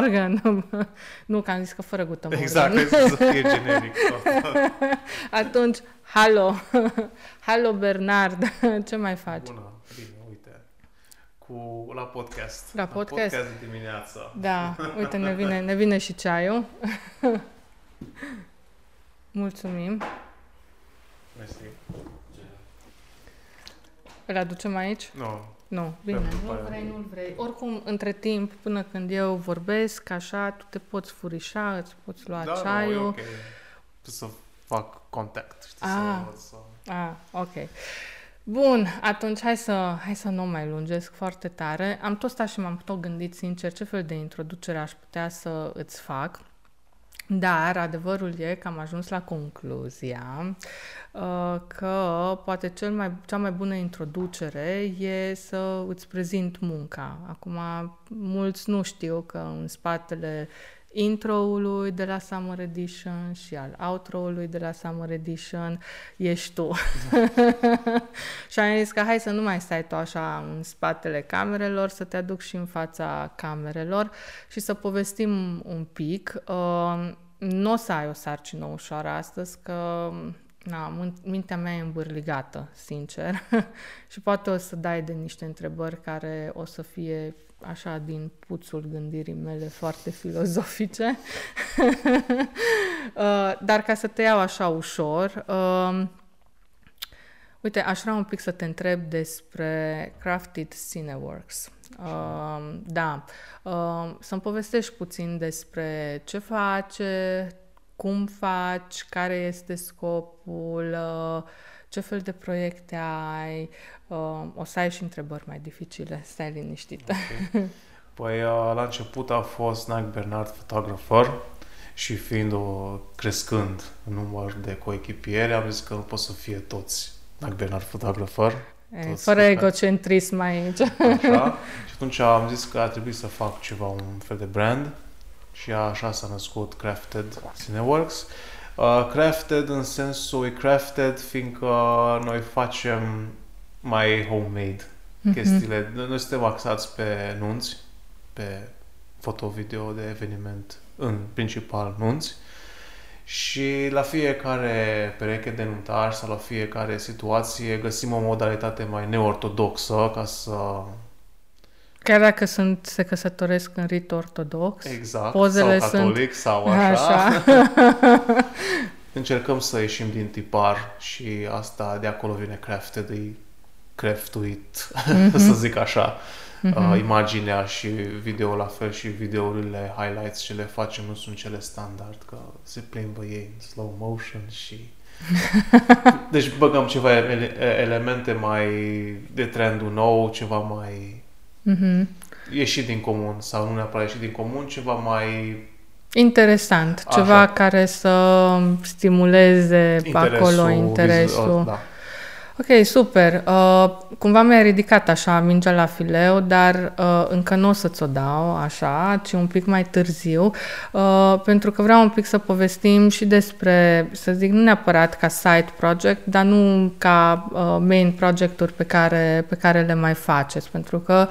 Guten Morgen. nu, că am zis că fără Guten Morgen. Exact, trebuie să fie generic. Atunci, halo. halo Bernard. Ce mai faci? Bună, bine, uite. Cu, la podcast. La podcast? La podcast de dimineața. Da, uite, ne vine, ne vine și ceaiul. Mulțumim. Mersi. Îl aducem aici? Nu. Nu, bine, Pentru nu aia. vrei, nu vrei. Oricum, între timp, până când eu vorbesc, așa, tu te poți furișa, îți poți lua Da, ceaiul. nu, e ok. Trebuie să fac contact, știi, Ah. să învăț să... Ah, ok. Bun, atunci hai să, hai să nu mai lungesc foarte tare. Am tot stat și m-am tot gândit sincer ce fel de introducere aș putea să îți fac. Dar adevărul e că am ajuns la concluzia uh, că poate cel mai, cea mai bună introducere e să îți prezint munca. Acum, mulți nu știu că în spatele intro-ului de la Summer Edition și al outro-ului de la Summer Edition ești tu. și am zis că hai să nu mai stai tu așa în spatele camerelor, să te aduc și în fața camerelor și să povestim un pic. Uh, nu o să ai o sarcină ușoară astăzi, că na, min- mintea mea e îmbârligată, sincer. și poate o să dai de niște întrebări care o să fie așa din puțul gândirii mele foarte filozofice. Uh, Dar ca să te iau așa ușor, uh, uite, aș vrea un pic să te întreb despre Crafted Cineworks. Uh, da, uh, să-mi povestești puțin despre ce face, cum faci, care este scopul, uh, ce fel de proiecte ai. Uh, o să ai și întrebări mai dificile, stai liniștită. Păi, uh, la început a fost Nike Bernard Photographer și fiind o crescând în număr de coechipieri, am zis că nu pot să fie toți Nike Bernard Photographer, E, Toți fără care- egocentrism aici. așa. și atunci am zis că ar trebui să fac ceva, un fel de brand și așa s-a născut Crafted Cineworks. Uh, crafted în sensul e crafted fiindcă noi facem mai homemade Mhm. chestiile. Noi suntem axați pe nunți, pe foto-video de eveniment, în principal nunți. Și la fiecare pereche de nuntar sau la fiecare situație găsim o modalitate mai neortodoxă ca să... Chiar dacă sunt, se căsătoresc în rit ortodox. Exact, Pozele sau sunt- catolic sau așa. Așa. Încercăm să ieșim din tipar și asta de acolo vine crafted, e craftuit, Mhm. să zic așa. Mhm. Uh, imaginea și video la fel și videourile, highlights ce le facem nu sunt cele standard, că se plimbă ei în slow motion și... deci băgăm ceva ele- elemente mai de trendul nou, ceva mai Mhm. ieșit din comun sau nu neapărat ieșit din comun, ceva mai Interesant. Așa. Ceva care să stimuleze pe acolo vizu- interesul. da. Ok, super. Uh, cumva mi-ai ridicat așa mingea la fileu, dar uh, încă nu o să-ți o dau așa, ci un pic mai târziu, uh, pentru că vreau un pic să povestim și despre, să zic, nu neapărat ca side project, dar nu ca uh, main projecturi pe care, pe care le mai faceți, pentru că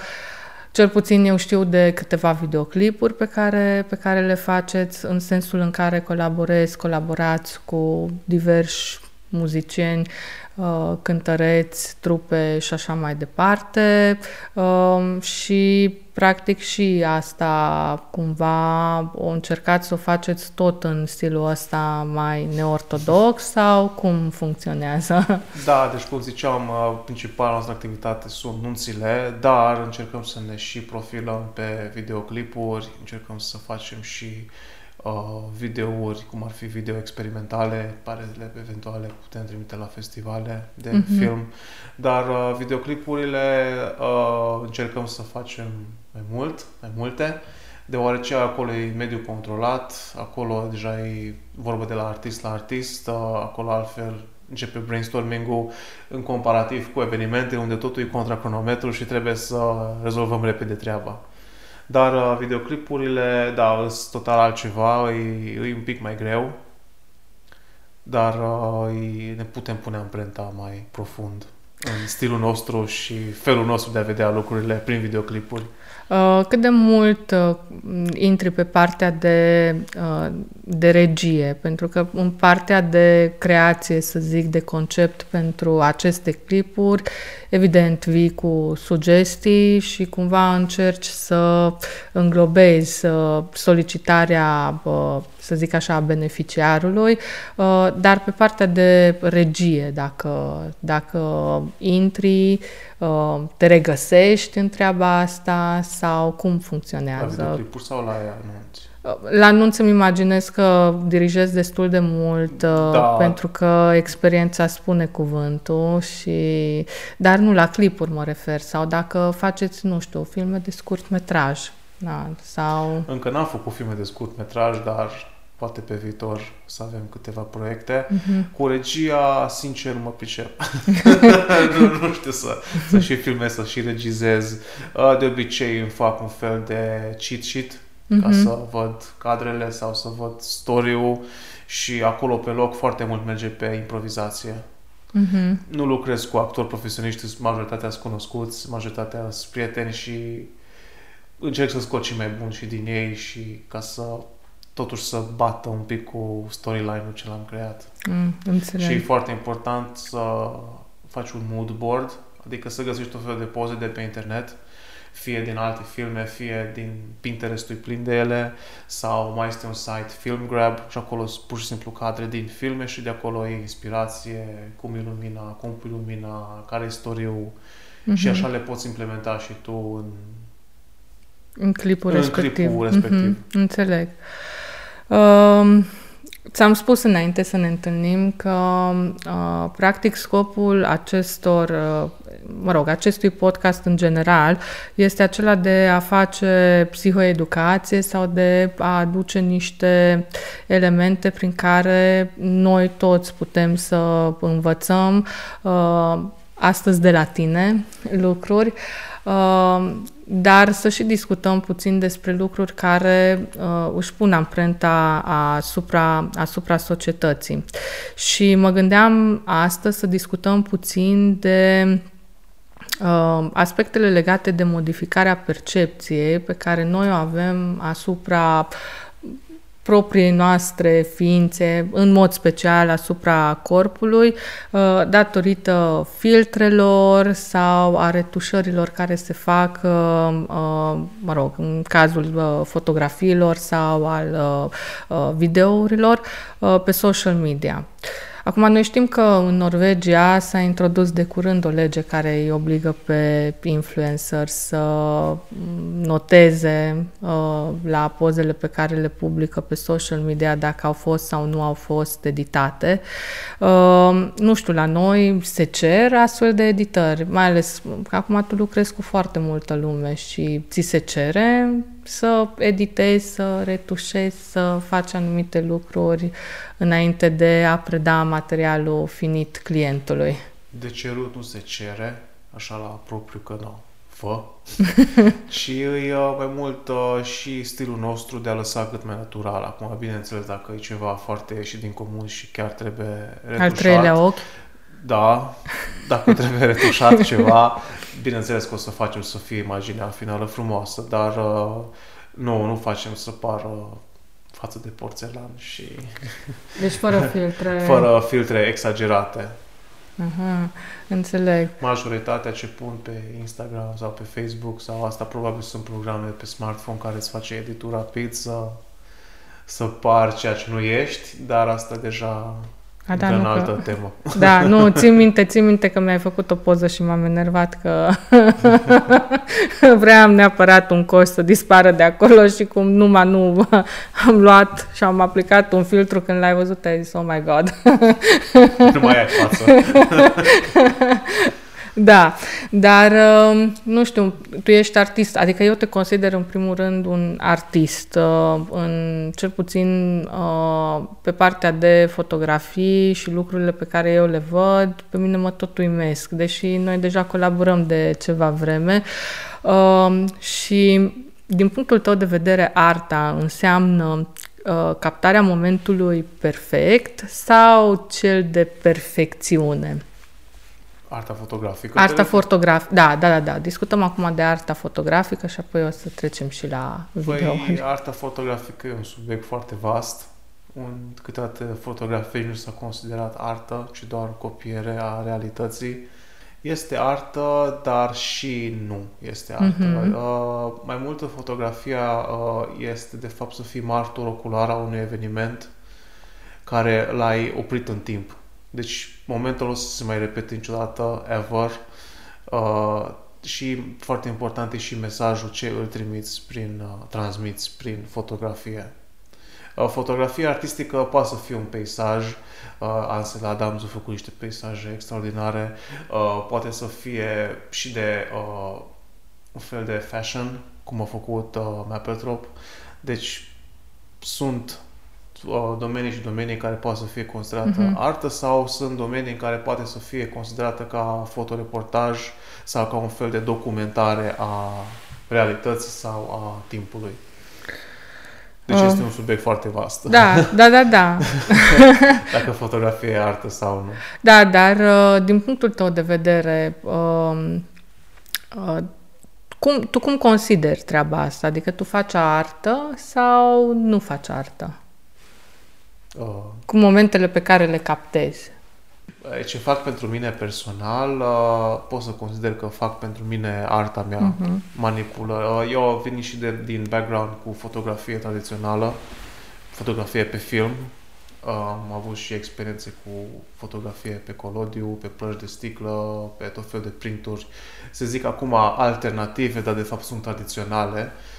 cel puțin eu știu de câteva videoclipuri pe care, pe care le faceți, în sensul în care colaborezi, colaborați cu diversi muzicieni, uh, cântăreți, trupe și așa mai departe. Um, Și practic și asta cumva o încercați să o faceți tot în stilul ăsta mai neortodox sau cum funcționează? Da, deci cum ziceam, uh, principala noastră activitate sunt nunțile, dar încercăm să ne și profilăm pe videoclipuri, încercăm să facem și uh, videouri, cum ar fi video experimentale, parele eventuale putem trimite la festivale de Mhm. film, dar uh, videoclipurile uh, încercăm să facem mai mult, mai multe, deoarece acolo e mediul controlat, acolo deja e vorba de la artist la artist, uh, acolo altfel începe brainstorming-ul în comparativ cu evenimente unde totul e contra cronometru și trebuie să rezolvăm repede treaba. Dar uh, videoclipurile, da, sunt total altceva, e, e un pic mai greu, dar uh, e, ne putem pune amprenta mai profund în stilul nostru și felul nostru de a vedea lucrurile prin videoclipuri. Uh, cât de mult uh, intri pe partea de, uh, de regie? Pentru că în partea de creație, să zic, de concept pentru aceste clipuri, evident vii cu sugestii și cumva încerci să înglobezi solicitarea, să zic așa, a beneficiarului, dar pe partea de regie, dacă, dacă intri, te regăsești în treaba asta sau cum funcționează? La videoclipuri sau la anunți? La anunț îmi imaginez că dirigez destul de mult uh, da. pentru că experiența spune cuvântul și dar nu la clipuri mă refer sau dacă faceți, nu știu, filme de scurt metraj da, sau... Încă n-am făcut filme de scurt metraj, dar poate pe viitor să avem câteva proiecte. Uh-huh. Cu regia, sincer, mă pricep. nu, nu știu să, să și filmez, să și regizez. Uh, de obicei îmi fac un fel de cheat sheet uh-huh. ca mhm. să văd cadrele sau să văd story-ul și acolo pe loc foarte mult merge pe improvizație. Uh-huh. Nu lucrez cu actori profesioniști, majoritatea sunt cunoscuți, majoritatea sunt prieteni și încerc să scot și mai bun și din ei și ca să totuși să bată un pic cu storyline-ul ce l-am creat. Mm, înțeleg. și e foarte important să faci un mood board, adică să găsești tot felul de poze de pe internet, fie din alte filme, fie din Pinterest-ul plin de ele, sau mai este un site Film Grab și acolo sunt pur și simplu cadre din filme și de acolo e inspirație, cum ilumina, cum ilumina, care e istoriul mm-hmm. și așa le poți implementa și tu în în clipul în respectiv. Clipul respectiv. Mm-hmm, înțeleg. Uh, ți-am spus înainte să ne întâlnim că, uh, practic, scopul acestor, uh, mă rog, acestui podcast în general este acela de a face psihoeducație sau de a aduce niște elemente prin care noi toți putem să învățăm uh, astăzi de la tine lucruri. Uh, dar să și discutăm puțin despre lucruri care uh, își pun amprenta asupra, asupra societății. Și mă gândeam astăzi să discutăm puțin de uh, aspectele legate de modificarea percepției pe care noi o avem asupra propriei noastre ființe, în mod special asupra corpului, uh, datorită filtrelor sau a retușărilor care se fac, uh, uh, mă rog, în cazul fotografiilor sau al videourilor pe social media. Acum, noi știm că în Norvegia s-a introdus de curând o lege care îi obligă pe influencer să noteze uh, la pozele pe care le publică pe social media dacă au fost sau nu au fost editate. Uh, nu știu, la noi se cer astfel de editări, mai ales că acum tu lucrezi cu foarte multă lume și ți se cere să editezi, să retușezi, să faci anumite lucruri înainte de a preda materialul finit clientului. De cerut nu se cere, așa la propriu că nu fă, și e uh, mai mult uh, și stilul nostru de a lăsa cât mai natural. Acum, bineînțeles, dacă e ceva foarte ieșit din comun și chiar trebuie retușat. Al treilea ochi. Da, dacă trebuie retușat ceva, bineînțeles că o să facem să fie imaginea finală frumoasă, dar uh, nu, nu facem să pară față de porțelan și... Deci fără filtre... fără filtre exagerate. Aha, înțeleg. Majoritatea ce pun pe Instagram sau pe Facebook sau asta probabil sunt programe pe smartphone care îți face editura rapid să, să par ceea ce nu ești, dar asta deja a, da, nu, altă că... temă. Da, nu, țin minte, țin minte că mi-ai făcut o poză și m-am enervat că vreau neapărat un coș să dispară de acolo și cum numai nu am luat și am aplicat un filtru când l-ai văzut, ai zis, oh my god. nu mai ai față. Da, dar um, nu știu, tu ești artist, adică eu te consider în primul rând un artist, uh, în cel puțin uh, pe partea de fotografii și lucrurile pe care eu le văd, pe mine mă tot uimesc, deși noi deja colaborăm de ceva vreme um, și din punctul tău de vedere arta înseamnă uh, captarea momentului perfect sau cel de perfecțiune? Arta fotografică. Arta fotografică, da, da, da, da. Discutăm acum de arta fotografică și apoi o să trecem și la video. Păi, arta fotografică e un subiect foarte vast. Un, câteodată fotografie nu s-a considerat artă, ci doar copiere a realității. Este artă, dar și nu este artă. Mm-hmm. Uh, mai multă fotografia uh, este de fapt să fii martor ocular a unui eveniment care l-ai oprit în timp. Deci momentul nu o să se mai repete niciodată, ever. Uh, și foarte important e și mesajul ce îl trimiți prin, uh, transmiți prin fotografie. Uh, fotografia artistică poate să fie un peisaj, uh, Ansel Adams a făcut niște peisaje extraordinare, uh, poate să fie și de uh, un fel de fashion, cum a făcut uh, Mapplethorpe. Deci sunt uh, domenii și domenii care poate să fie considerată uh-huh. artă sau sunt domenii în care poate să fie considerată ca fotoreportaj sau ca un fel de documentare a realității sau a timpului. Deci uh, este un subiect foarte vast. Da, da, da, da. Dacă fotografie e artă sau nu. Da, dar uh, din punctul tău de vedere, uh, uh, cum, tu cum consideri treaba asta? Adică tu faci artă sau nu faci artă? Uh, Cu momentele pe care le captezi. Ce fac pentru mine personal, uh, pot să consider că fac pentru mine arta mea, uh-huh. manipulă. Uh, eu am venit și de, din background cu fotografie tradițională, fotografie pe film. Uh, am avut și experiențe cu fotografie pe colodiu, pe plăci de sticlă, pe tot fel de printuri. Se zic acum alternative, dar de fapt sunt tradiționale. Uh,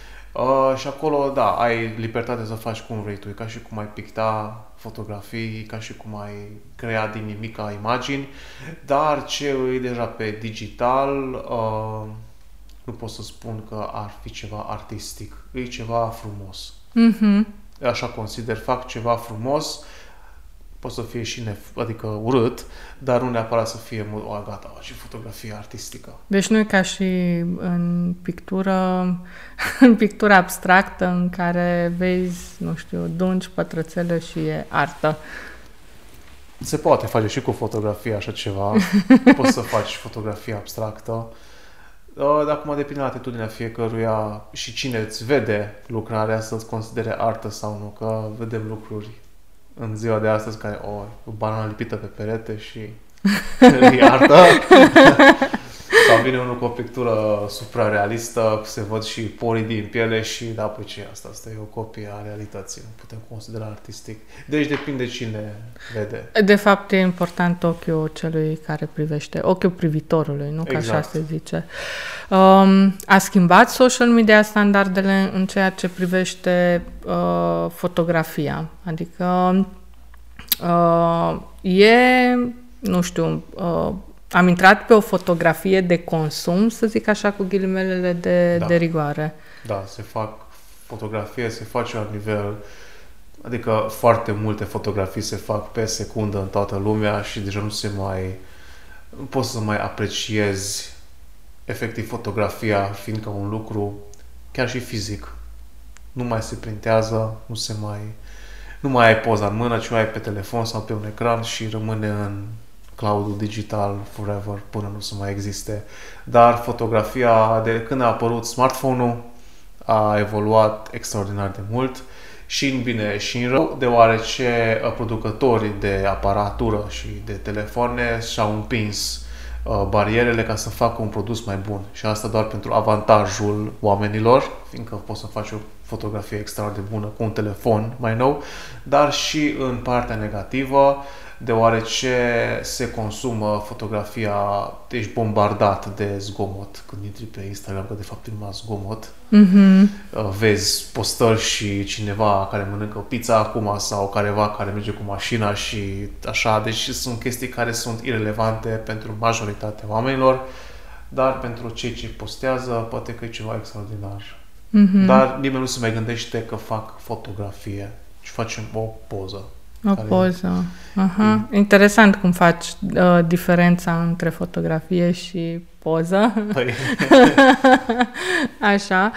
și acolo, da, ai libertate să faci cum vrei tu. E ca și cum ai picta fotografii, ca și cum ai crea din nimica imagini, dar ce e deja pe digital, uh, nu pot să spun că ar fi ceva artistic. E ceva frumos. Mm-hmm. Așa consider, fac ceva frumos poate să fie și nef- adică urât, dar nu neapărat să fie o, gata, și fotografie artistică. Deci nu e ca și în pictură, în pictură abstractă în care vezi, nu știu, dungi, pătrățele și e artă. Se poate face și cu fotografie așa ceva. Poți să faci fotografie abstractă. Dar acum depinde de atitudinea fiecăruia și cine îți vede lucrarea să-ți considere artă sau nu, că vedem lucruri în ziua de astăzi care o, o banană lipită pe perete și iartă. Sau vine unul cu o pictură suprarealistă, se văd și porii din piele și da, păi ce asta? Asta e o copie a realității, nu putem considera artistic. Deci depinde cine vede. De fapt e important ochiul celui care privește, ochiul privitorului, nu? Ca exact. așa se zice. Um, a schimbat social media standardele în ceea ce privește uh, fotografia. Adică uh, e, nu știu, uh, am intrat pe o fotografie de consum, să zic așa, cu ghilimelele de, da. de rigoare. Da, se fac fotografie, se face la nivel, adică foarte multe fotografii se fac pe secundă în toată lumea și deja nu se mai, nu poți să mai apreciezi efectiv fotografia fiindcă un lucru chiar și fizic. Nu mai se printează, nu se mai, nu mai ai poza în mână, ci o ai pe telefon sau pe un ecran și rămâne în cloud digital forever până nu să mai existe. Dar fotografia, de când a apărut smartphone-ul, a evoluat extraordinar de mult și în bine și în rău, deoarece uh, producătorii de aparatură și de telefoane și-au împins uh, barierele ca să facă un produs mai bun. Și asta doar pentru avantajul oamenilor, fiindcă poți să faci o fotografie extraordinar de bună cu un telefon mai nou, dar și în partea negativă, deoarece se consumă fotografia, ești bombardat de zgomot când intri pe Instagram, că de fapt e numai zgomot. Mm-hmm. Vezi postări și cineva care mănâncă pizza acum sau careva care merge cu mașina și așa, deci sunt chestii care sunt irelevante pentru majoritatea oamenilor, dar pentru cei ce postează poate că e ceva extraordinar. Mm-hmm. Dar nimeni nu se mai gândește că fac fotografie și facem o poză. O poză. Aha. Mm. Interesant cum faci uh, diferența între fotografie și poză. Păi, Așa.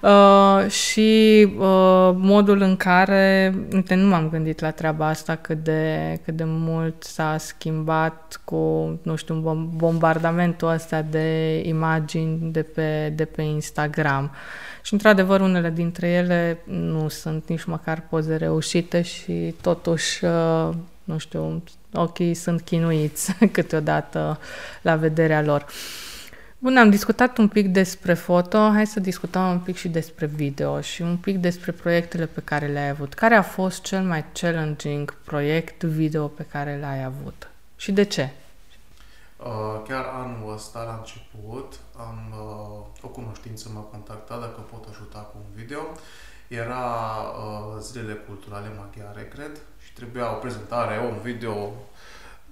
Uh, și uh, modul în care, uite, nu m-am gândit la treaba asta cât de, cât de mult s-a schimbat cu, nu știu, bom- bombardamentul ăsta de imagini de pe, de pe Instagram. Și, într-adevăr, unele dintre ele nu sunt nici măcar poze reușite și, totuși, uh, nu știu, ochii sunt chinuiți câteodată la vederea lor. Bun, am discutat un pic despre foto, hai să discutăm un pic și despre video și un pic despre proiectele pe care le-ai avut. Care a fost cel mai challenging proiect video pe care l-ai avut? Și de ce? Uh, chiar anul ăsta, la început, am, uh, o cunoștință m-a contactat dacă pot ajuta cu un video. Era uh, zilele culturale maghiare, cred, și trebuia o prezentare, un video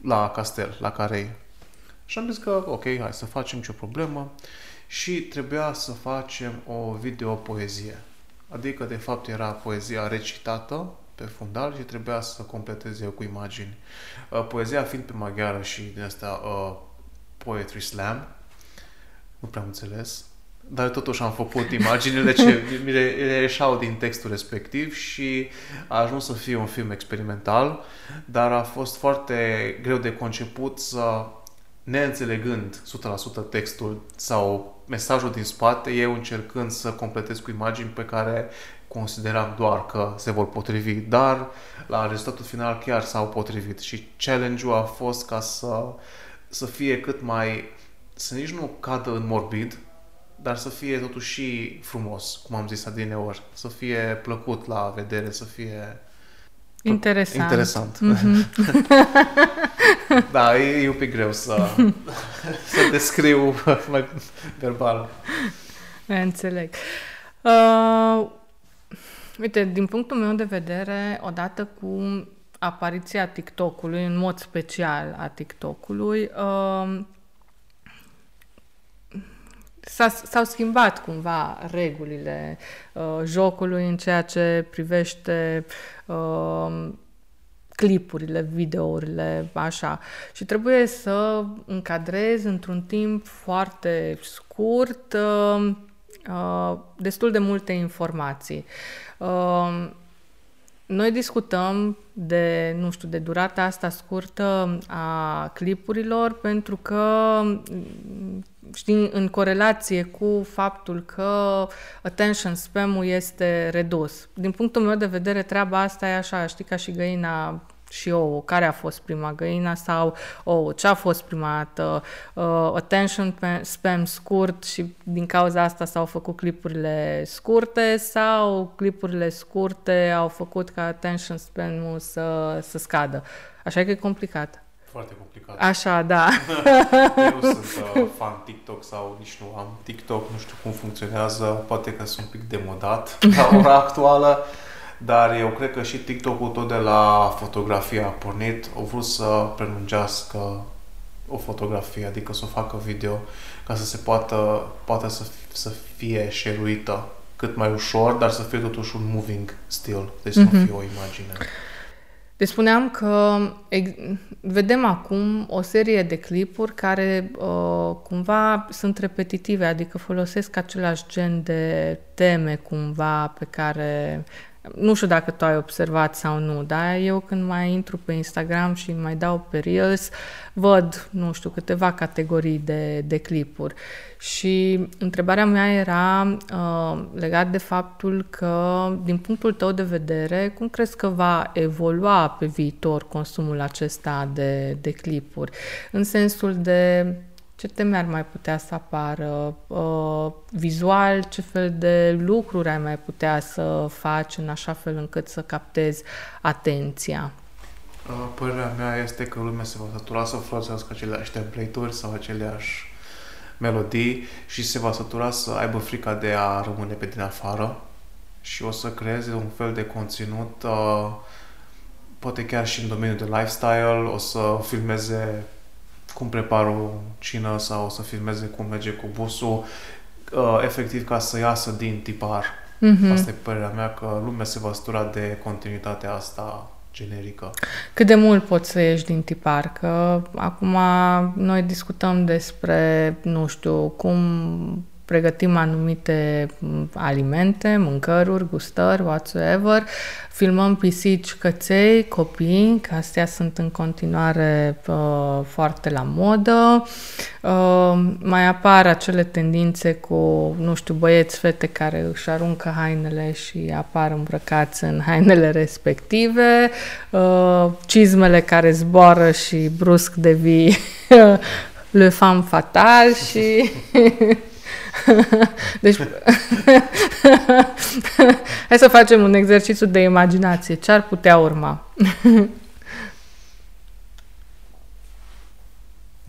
la castel, la care Și am zis că, ok, hai să facem ce problemă. Și trebuia să facem o video poezie. Adică, de fapt, era poezia recitată pe fundal și trebuia să completez eu cu imagini. Uh, Poezia fiind pe maghiară și din asta uh, Poetry Slam, nu prea am înțeles, dar totuși am făcut imaginile ce mi le le ieșeau din textul respectiv și a ajuns să fie un film experimental, dar a fost foarte greu de conceput să, neînțelegând 100% textul sau mesajul din spate, eu încercând să completez cu imagini pe care consideram doar că se vor potrivi, dar la rezultatul final chiar s-au potrivit și challenge-ul a fost ca să, să fie cât mai, să nici nu cadă în morbid, dar să fie totuși și frumos, cum am zis adineori, să fie plăcut la vedere, să fie Interesant. interesant. Mhm. Da, e, e un pic greu să, să descriu mai verbal. Înțeleg. Uh, uite, din punctul meu de vedere, odată cu apariția TikTok-ului, în mod special a TikTok-ului, uh, s-a, s-au schimbat cumva regulile uh, jocului în ceea ce privește uh, clipurile, videourile, așa. Și trebuie să încadrezi într-un timp foarte scurt uh, uh, destul de multe informații. Uh, noi discutăm de, nu știu, de durata asta scurtă a clipurilor pentru că m, știi, în corelație cu faptul că attention spam-ul este redus. Din punctul meu de vedere, treaba asta e așa, știi, ca și găina și ouă. Care a fost prima găina sau ouă? Ce a fost prima dată? Uh, attention pe- spam scurt și din cauza asta s-au făcut clipurile scurte sau clipurile scurte au făcut ca attention spam-ul să, să scadă? Așa că e complicat. Foarte complicat. Așa, da. Eu sunt uh, fan TikTok sau nici nu am TikTok, nu știu cum funcționează, poate că sunt un pic demodat la ora actuală, dar eu cred că și TikTok-ul tot de la fotografie a pornit, au vrut să prelungească o fotografie, adică să o facă video, ca să se poată, poată să, să fie șeruită cât mai ușor, dar să fie totuși un moving still, deci să nu fie o imagine. Deci spuneam că ex- vedem acum o serie de clipuri care uh, cumva sunt repetitive, adică folosesc același gen de teme cumva pe care nu știu dacă tu ai observat sau nu, dar eu când mai intru pe Instagram și mai dau pe Reels, văd, nu știu, câteva categorii de, de clipuri. Și întrebarea mea era uh, legat de faptul că, din punctul tău de vedere, cum crezi că va evolua pe viitor consumul acesta de, de clipuri? În sensul de ce teme ar mai putea să apară? Uh, vizual, ce fel de lucruri ai mai putea să faci în așa fel încât să captezi atenția? Uh, Părerea mea este că lumea se va sătura să folosească aceleași template-uri sau aceleași melodii și se va sătura să aibă frica de a rămâne pe din afară și o să creeze un fel de conținut uh, poate chiar și în domeniul de lifestyle, o să filmeze cum prepar o cină sau o să filmeze cum merge cu busul, uh, efectiv ca să iasă din tipar. Mhm. Asta e părerea mea că lumea se va sătura de continuitatea asta generică. Cât de mult poți să ieși din tipar? Că acum noi discutăm despre, nu știu, cum pregătim anumite alimente, mâncăruri, gustări, whatsoever, filmăm pisici, căței, copii, că astea sunt în continuare uh, foarte la modă. Uh, mai apar acele tendințe cu, nu știu, băieți, fete care își aruncă hainele și apar îmbrăcați în hainele respective, uh, cizmele care zboară și brusc devii le fam fatal și deci, hai să facem un exercițiu de imaginație. Ce ar putea urma?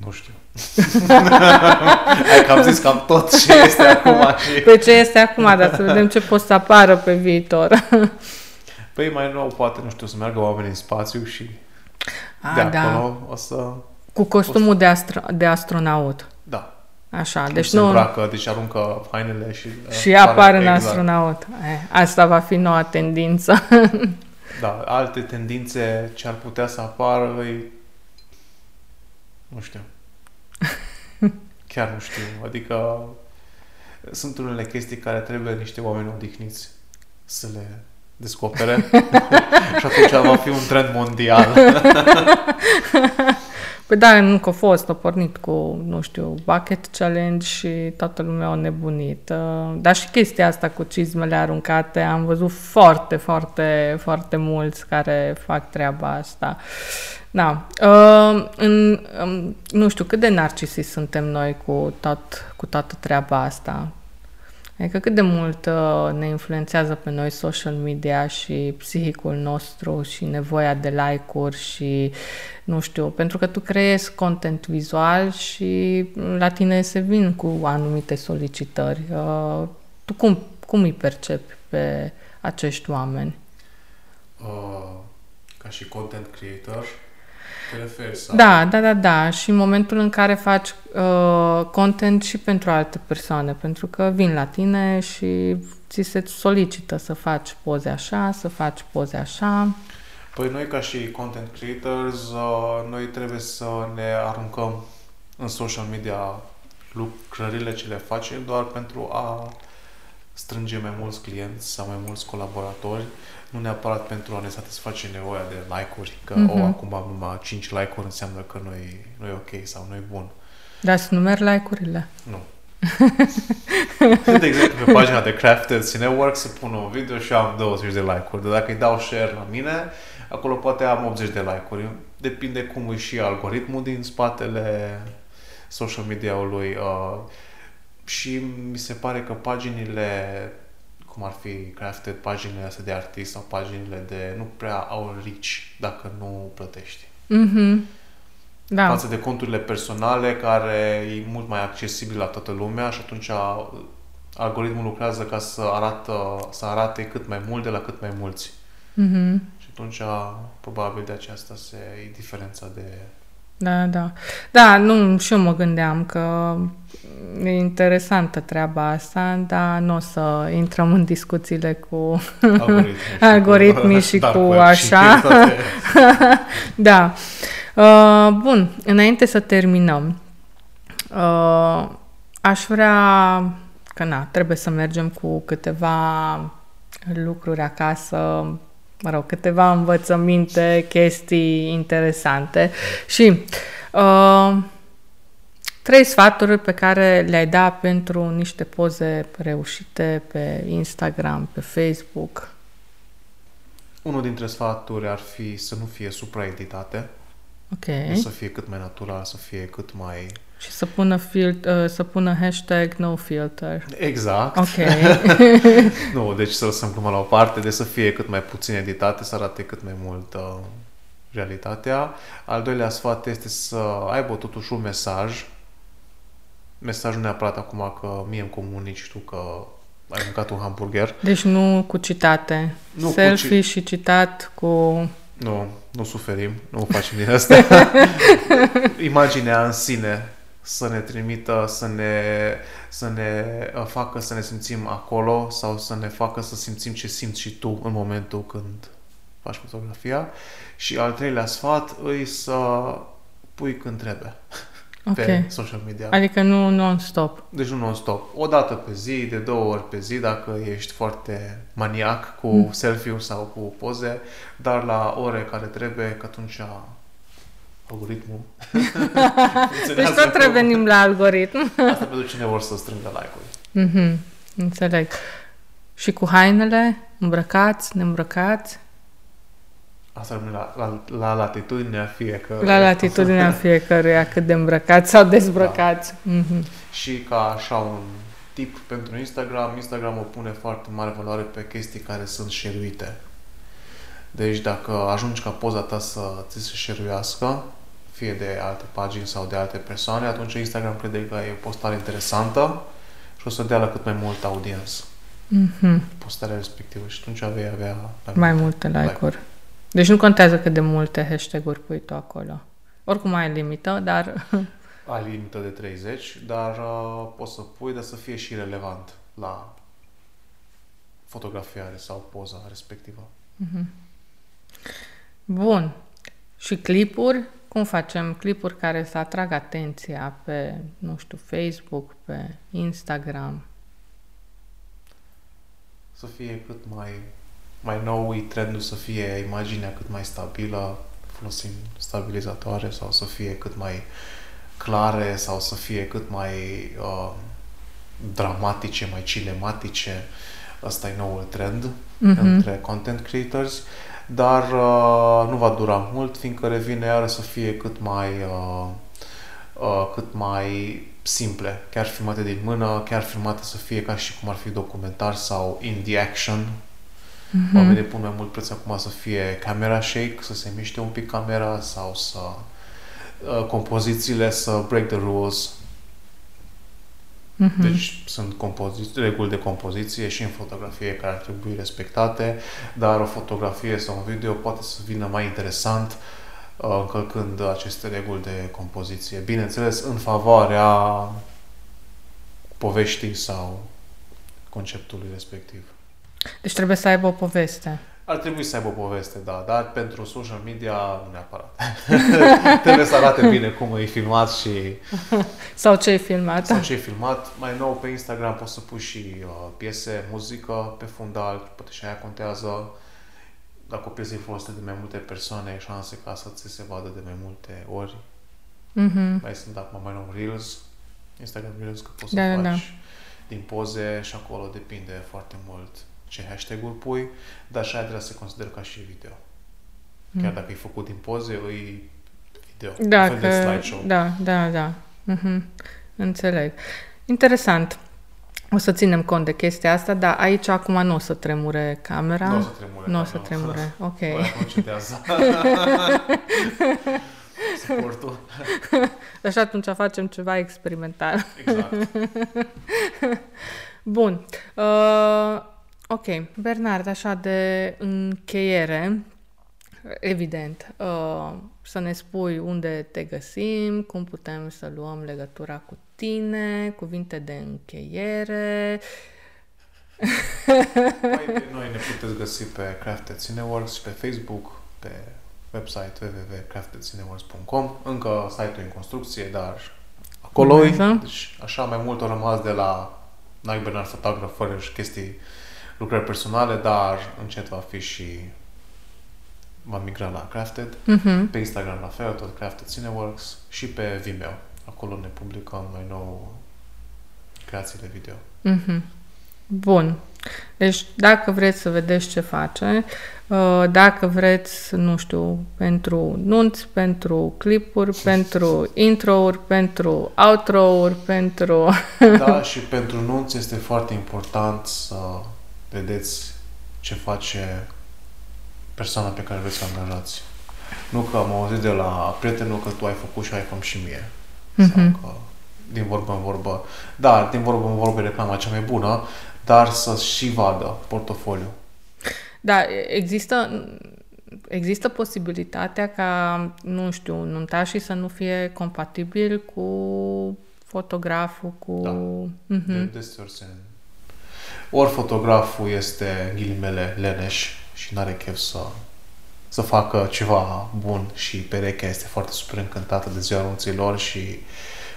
nu știu. Hai că am zis cam tot ce este acum. Și... Pe ce este acum, dar să vedem ce poate să apară pe viitor. Păi mai nou, poate, nu știu, să meargă oamenii în spațiu și A, de da. acolo o să... Cu costumul de, astro- de astronaut. Da. Așa, Deci deci se nu... îmbracă, deci aruncă hainele și... Și apar în exact. astronaut. Eh, asta va fi noua tendință. Da, alte tendințe ce ar putea să apară, îi... nu știu. Chiar nu știu. Adică sunt unele chestii care trebuie niște oameni odihniți să le descopere și atunci va fi un trend mondial. Păi da, nu că a fost, a pornit cu, nu știu, bucket challenge și toată lumea a nebunit. Uh, Dar și chestia asta cu cizmele aruncate, am văzut foarte, foarte, foarte mulți care fac treaba asta. Da. Uh, în, um, nu știu, cât de narcisisti suntem noi cu, tot, cu toată treaba asta. Adică cât de mult uh, ne influențează pe noi social media și psihicul nostru și nevoia de like-uri și, nu știu, pentru că tu creezi content vizual și la tine se vin cu anumite solicitări. Uh, tu cum, cum îi percepi pe acești oameni? Uh, ca și content creator, te referi sau... Da, da, da, da. Și în momentul în care faci uh, content și pentru alte persoane, pentru că vin la tine și ți se solicită să faci poze așa, să faci poze așa. Păi noi ca și content creators, uh, noi trebuie să ne aruncăm în social media lucrările ce le facem doar pentru a strânge mai mulți clienți sau mai mulți colaboratori, nu neapărat pentru a ne satisface nevoia de like-uri, că Mhm. mm-hmm. o, acum am numai 5 like-uri înseamnă că nu e, nu e ok sau nu e bun. Dar să numeri like-urile. Nu. de exemplu, pe pagina de Crafted Cinework să pun un video și am 20 de like-uri. Dar dacă îi dau share la mine, acolo poate am 80 de like-uri. Depinde cum e și algoritmul din spatele social media-ului. Uh, și mi se pare că paginile cum ar fi crafted, paginile astea de artist sau paginile de... nu prea au reach dacă nu plătești. Mhm. Da. față de conturile personale care e mult mai accesibil la toată lumea și atunci a- algoritmul lucrează ca să, arată, să arate cât mai mult de la cât mai mulți. Mhm. Și atunci probabil de aceasta se e diferența de... Da, da. Da, nu, și eu mă gândeam că e interesantă treaba asta, dar nu o să intrăm în discuțiile cu Algoritmii și Algoritmii și dark cu web așa. Și toate. Da. Uh, bun, înainte să terminăm, uh, aș vrea că na, trebuie să mergem cu câteva lucruri acasă, mă rog, câteva învățăminte, chestii interesante și uh, trei sfaturi pe care le-ai da pentru niște poze reușite pe Instagram, pe Facebook. Unul dintre sfaturi ar fi să nu fie supraeditate, Ok. deci să fie cât mai natural, să fie cât mai... Și să pună, fil- uh, să pună hashtag no filter. Exact. Ok. Nu, deci să lăsăm gluma la o parte, de să fie cât mai puțin editate, să arate cât mai mult uh, realitatea. Al doilea sfat este să aibă totuși un mesaj. Mesajul neapărat acum că mie îmi comunici tu că ai mâncat un hamburger. Deci nu cu citate. Nu cu Selfie și citat cu... Nu, nu suferim, nu facem din asta. Imaginea în sine să ne trimită, să ne, să ne uh, facă să ne simțim acolo sau să ne facă să simțim ce simți și tu în momentul când faci fotografia. Și al treilea sfat îi să pui când trebuie Ok. pe social media. Adică nu non-stop. Deci nu non-stop. O dată pe zi, de două ori pe zi, dacă ești foarte maniac cu Mm. selfie-uri sau cu poze, dar la ore care trebuie, că atunci algoritmul Deci funcționează tot cu- revenim la algoritm. Asta pentru cine vor să strângă like-uri. Mhm. Înțeleg. Și cu hainele, îmbrăcați, neîmbrăcați, Asta rămâne la, la, la latitudinea fiecare. la latitudinea fiecăruia cât de îmbrăcați sau dezbrăcați. Mhm. Și ca așa un tip pentru Instagram, Instagram o pune foarte mare valoare pe chestii care sunt șeruite. Deci dacă ajungi ca poza ta să ți se șeruiască, fie de alte pagini sau de alte persoane, atunci Instagram crede că e o postare interesantă și o să dea la cât mai mult audiență Mhm. postarea respectivă și atunci vei avea Mai multe like-uri. Deci nu contează cât de multe hashtag-uri pui tu acolo. Oricum ai limită, dar... Ai limită de 30, dar uh, poți să pui, dar să fie și relevant la fotografiare sau poza respectivă. Mhm. Bun. Și clipuri? Cum facem clipuri care să atragă atenția pe, nu știu, Facebook, pe Instagram? Să fie cât mai, mai nou, e trendul să fie imaginea cât mai stabilă, folosim stabilizatoare sau să fie cât mai clare sau să fie cât mai uh, dramatice, mai cinematice. Asta e noul trend Mhm. între content creators, dar uh, nu va dura mult, fiindcă revine iară să fie cât mai uh, uh, cât mai simple, chiar filmate din mână, chiar filmate să fie ca și cum ar fi documentar sau indie action. Mhm. Oamenii pun mai mult preț acum să fie camera shake, să se miște un pic camera sau să uh, compozițiile să break the rules. Mhm. Deci sunt compozi- reguli de compoziție și în fotografie care ar trebui respectate, dar o fotografie sau un video poate să vină mai interesant uh, încălcând aceste reguli de compoziție. Bineînțeles, în favoarea poveștii sau conceptului respectiv. Deci trebuie să aibă o poveste. Ar trebui să aibă o poveste, da, dar pentru social media nu neapărat. trebuie să arate bine cum e filmat și Sau ce ai filmat. sau ce ai filmat. Mai nou pe Instagram poți să pui și uh, piese, muzică pe fundal, poate și aia contează. Dacă o piesă e folosită de mai multe persoane, ai șanse ca să ți se vadă de mai multe ori. Mhm. Mai sunt acum mai nou Reels, Instagram Reels, că poți Da, să da, faci da. din poze și acolo depinde foarte mult ce hashtag-uri pui, dar și aia trebuie să se consideră ca și video. Chiar Mm. dacă e făcut din poze, îi video. Da, un fel de că, slideshow. da, da, da. Mhm. Înțeleg. Interesant. O să ținem cont de chestia asta, dar aici acum nu o să tremure camera. Nu o să tremure. Nu o da, să tremure. Ok. Bă, nu cedează. Suportul. Așa atunci facem ceva experimental. Exact. Bun. Uh, ok. Bernard, așa de încheiere, evident, uh, să ne spui unde te găsim, cum putem să luăm legătura cu tine, cuvinte de încheiere. Păi, pe noi ne puteți găsi pe Crafted Cineworks, pe Facebook, pe website www.craftedcineworks.com. Încă site-ul e în construcție, dar acolo e. Urmează. Deci, așa mai mult au rămas de la Nike Bernard Photograph fără și chestii, lucrări personale, dar încet va fi și va migra la Crafted. Mhm. Pe Instagram la fel, tot Crafted Cineworks și pe Vimeo. Acolo ne publicăm mai nou creațiile video. Mhm. Bun. Deci, dacă vreți să vedeți ce face, uh, dacă vreți, nu știu, pentru nunți, pentru clipuri, pentru intro-uri, pentru outro-uri, pentru... Da, și pentru nunți este foarte important să vedeți ce face persoana pe care vreți să o angajați. Nu că am auzit de la prietenul că tu ai făcut și ai făcut și mie. Sau Mhm. că din vorbă în vorbă. Da, din vorbă în vorbă e reclama cea mai bună, dar să și vadă portofoliu. Da, există, există posibilitatea ca, nu știu, nuntașii să nu fie compatibil cu fotograful, cu... Da. Mhm. De deseori se... Ori fotograful este, în ghilimele, leneș și n-are chef să să facă ceva bun și perechea este foarte super încântată de ziua anunților și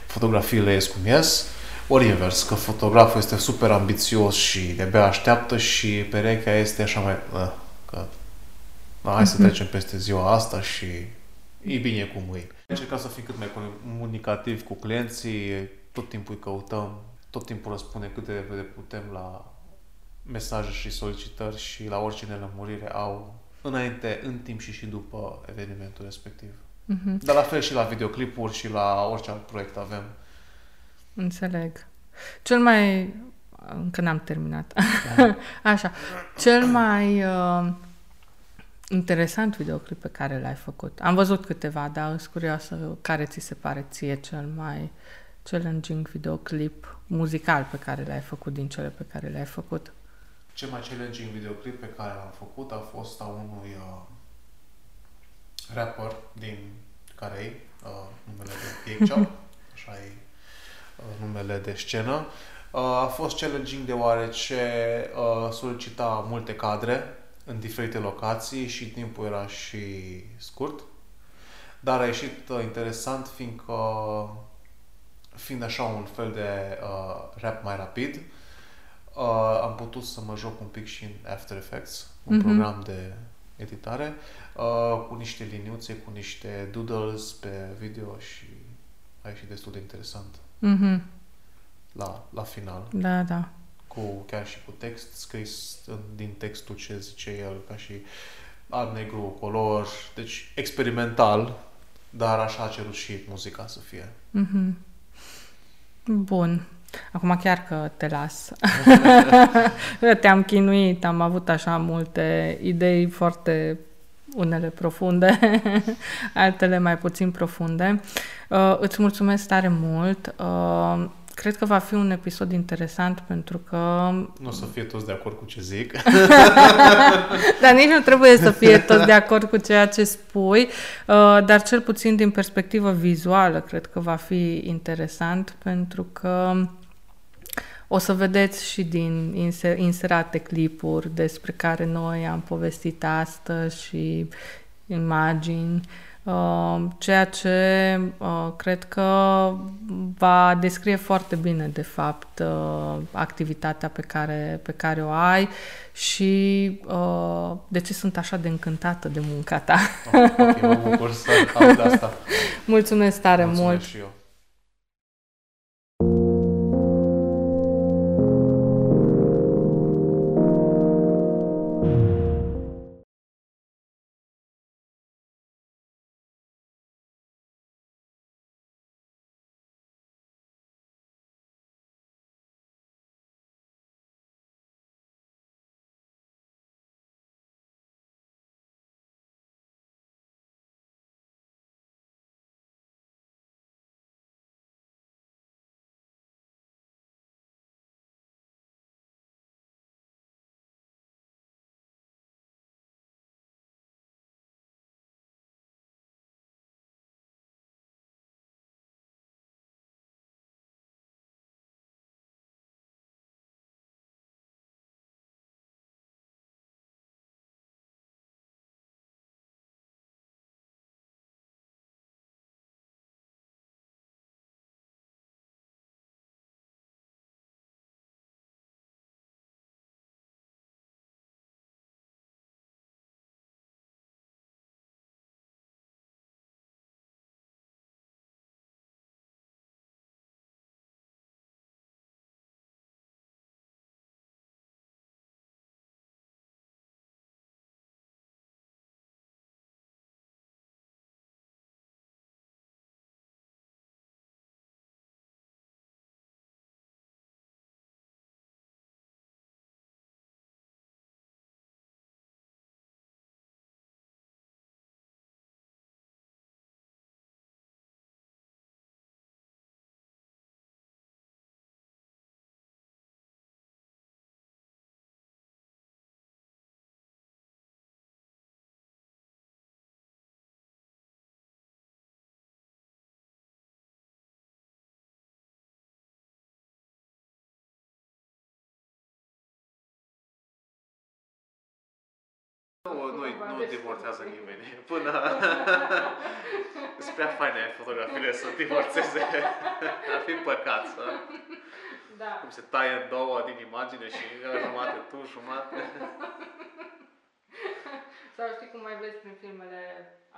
fotografiile ies cum ies. Ori invers, că fotograful este super ambițios și de-abia așteaptă și perechea este așa mai... Uh, că, da, hai să mhm. trecem peste ziua asta și e bine cum e. Încercăm să fim cât mai comunicativ cu clienții, tot timpul îi căutăm, tot timpul răspundem cât de repede putem la mesaje și solicitări și la orice nelămurire au înainte, în timp și și după evenimentul respectiv. Mm-hmm. Dar la fel și la videoclipuri și la orice alt proiect avem. Înțeleg. Cel mai... Încă n-am terminat. Da. Așa. Cel mai uh, interesant videoclip pe care l-ai făcut. Am văzut câteva, dar sunt curioasă care ți se pare ție cel mai challenging videoclip muzical pe care l-ai făcut din cele pe care le-ai făcut. Cel mai challenging videoclip pe care l-am făcut a fost a unui uh, rapper din Carei, uh, numele de Cake așa e uh, numele de scenă. Uh, a fost challenging deoarece uh, solicita multe cadre în diferite locații și timpul era și scurt. Dar a ieșit uh, interesant fiindcă fiind așa un fel de uh, rap mai rapid, uh, am putut să mă joc un pic și în After Effects, un mm-hmm. program de editare, uh, cu niște liniuțe, cu niște doodles pe video și a ieșit destul de interesant. Mm-hmm. La, la final. Da, da. Cu, chiar și cu text scris din textul ce zice el, ca și alb-negru, color, deci experimental, dar așa a cerut și muzica să fie. Mm-hmm. Bun. Acum chiar că te las. Te-am chinuit, am avut așa multe idei foarte unele profunde, altele mai puțin profunde. Uh, îți mulțumesc tare mult. Uh, cred că va fi un episod interesant pentru că... Nu o să fie toți de acord cu ce zic. dar nici nu trebuie să fie toți de acord cu ceea ce spui, uh, dar cel puțin din perspectivă vizuală cred că va fi interesant pentru că o să vedeți și din inser- inserate clipuri despre care noi am povestit astăzi și imagini, uh, ceea ce uh, cred că va descrie foarte bine, de fapt, uh, activitatea pe care, pe care o ai și de ce sunt așa de încântată de munca ta. Oh, ok, mă bucur să aud asta. Mulțumesc tare Mulțumesc mult! Și eu. Nu, nu, nu Probabil divorțează sunt. nimeni. Până... Sunt prea faine fotografiile să divorțeze. Ar fi păcat să... Da. Cum se taie în două din imagine și jumate tu, jumate. Sau știi cum mai vezi prin filmele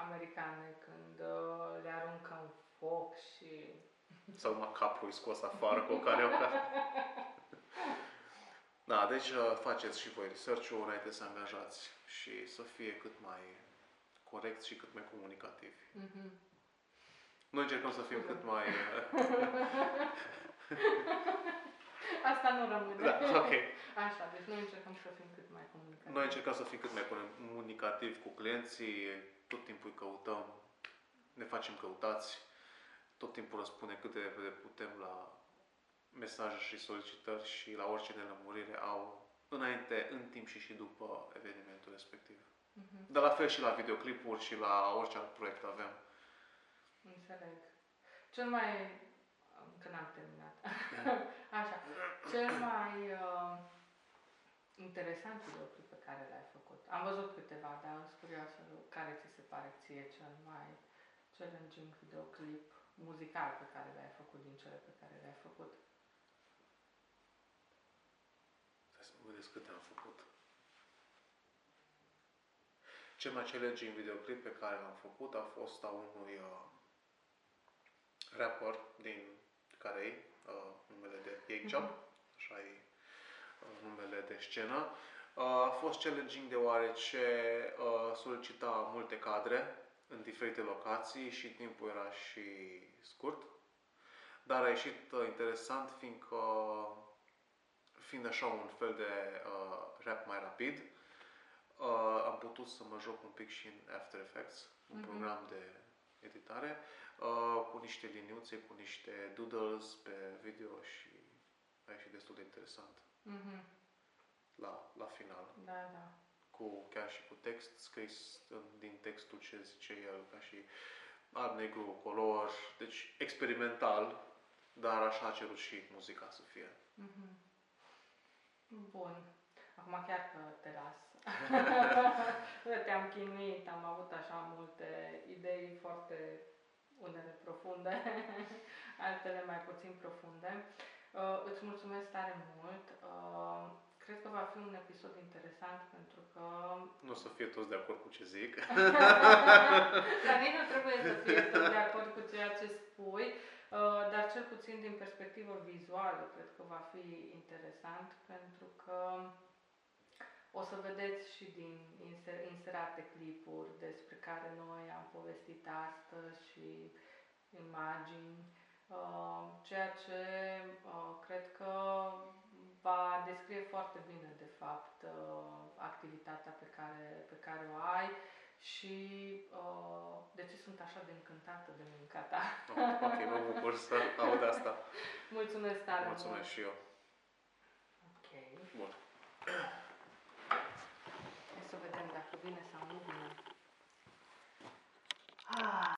americane când uh, le aruncă în foc și... Sau numai capul e scos afară cu o carioca. Da, deci uh, faceți și voi research-ul înainte să angajați și să fie cât mai corect și cât mai comunicativi. Mhm. Noi încercăm să fim cât mai... uh, Asta nu rămâne. Da, ok. Așa, deci noi încercăm să fim cât mai comunicativi. Noi încercăm să fim cât mai comunicativi cu clienții, tot timpul îi căutăm, ne facem căutați, tot timpul răspundem cât de repede putem la mesaje și solicitări și la orice nelămurire au înainte, în timp și și după evenimentul respectiv. Mhm. Dar la fel și la videoclipuri și la orice alt proiect avem. Înțeleg. Cel mai... Că n-am terminat. Așa. Cel mai uh, interesant videoclip pe care l-ai făcut. Am văzut câteva, dar sunt curioasă care ți se pare ție cel mai challenging videoclip muzical pe care l-ai făcut din cele pe care le-ai făcut. Hai să mă gândesc câte am făcut. Cel mai challenging videoclip pe care l-am făcut a fost a unui uh, rapper din Carei, uh, numele de Cake Job, așa e uh, numele de scenă. Uh, a fost challenging deoarece uh, solicita multe cadre în diferite locații și timpul era și scurt. Dar a ieșit uh, interesant fiindcă fiind așa un fel de uh, rap mai rapid, uh, am putut să mă joc un pic și în After Effects, un Mhm. program de editare, uh, cu niște liniuțe, cu niște doodles pe video și a ieșit destul de interesant Mhm. la, la final. Da, da. Cu, chiar și cu text scris în, din textul ce zice el, ca și alb, negru, color, deci experimental, dar așa a cerut și muzica să fie. Mhm. Bun. Acum chiar că te las. Te-am chinuit, am avut așa multe idei foarte unele profunde, altele mai puțin profunde. Uh, îți mulțumesc tare mult. Uh, cred că va fi un episod interesant pentru că Nu o să fie toți de acord cu ce zic. Dar nici nu trebuie să fie tot de acord cu ceea ce spui, uh, dar cel puțin din perspectivă vizuală cred că va fi interesant pentru că o să vedeți și din inser- inserate clipuri despre care noi am povestit astăzi și imagini, uh, ceea ce uh, cred că va descrie foarte bine, de fapt, uh, activitatea pe care, pe care o ai și uh, de ce sunt așa de încântată de munca ta. Oh, ok, mă bucur să aud asta. Mulțumesc tare Mulțumesc mult. și eu. Ok. Bun. Hai să vedem dacă vine sau nu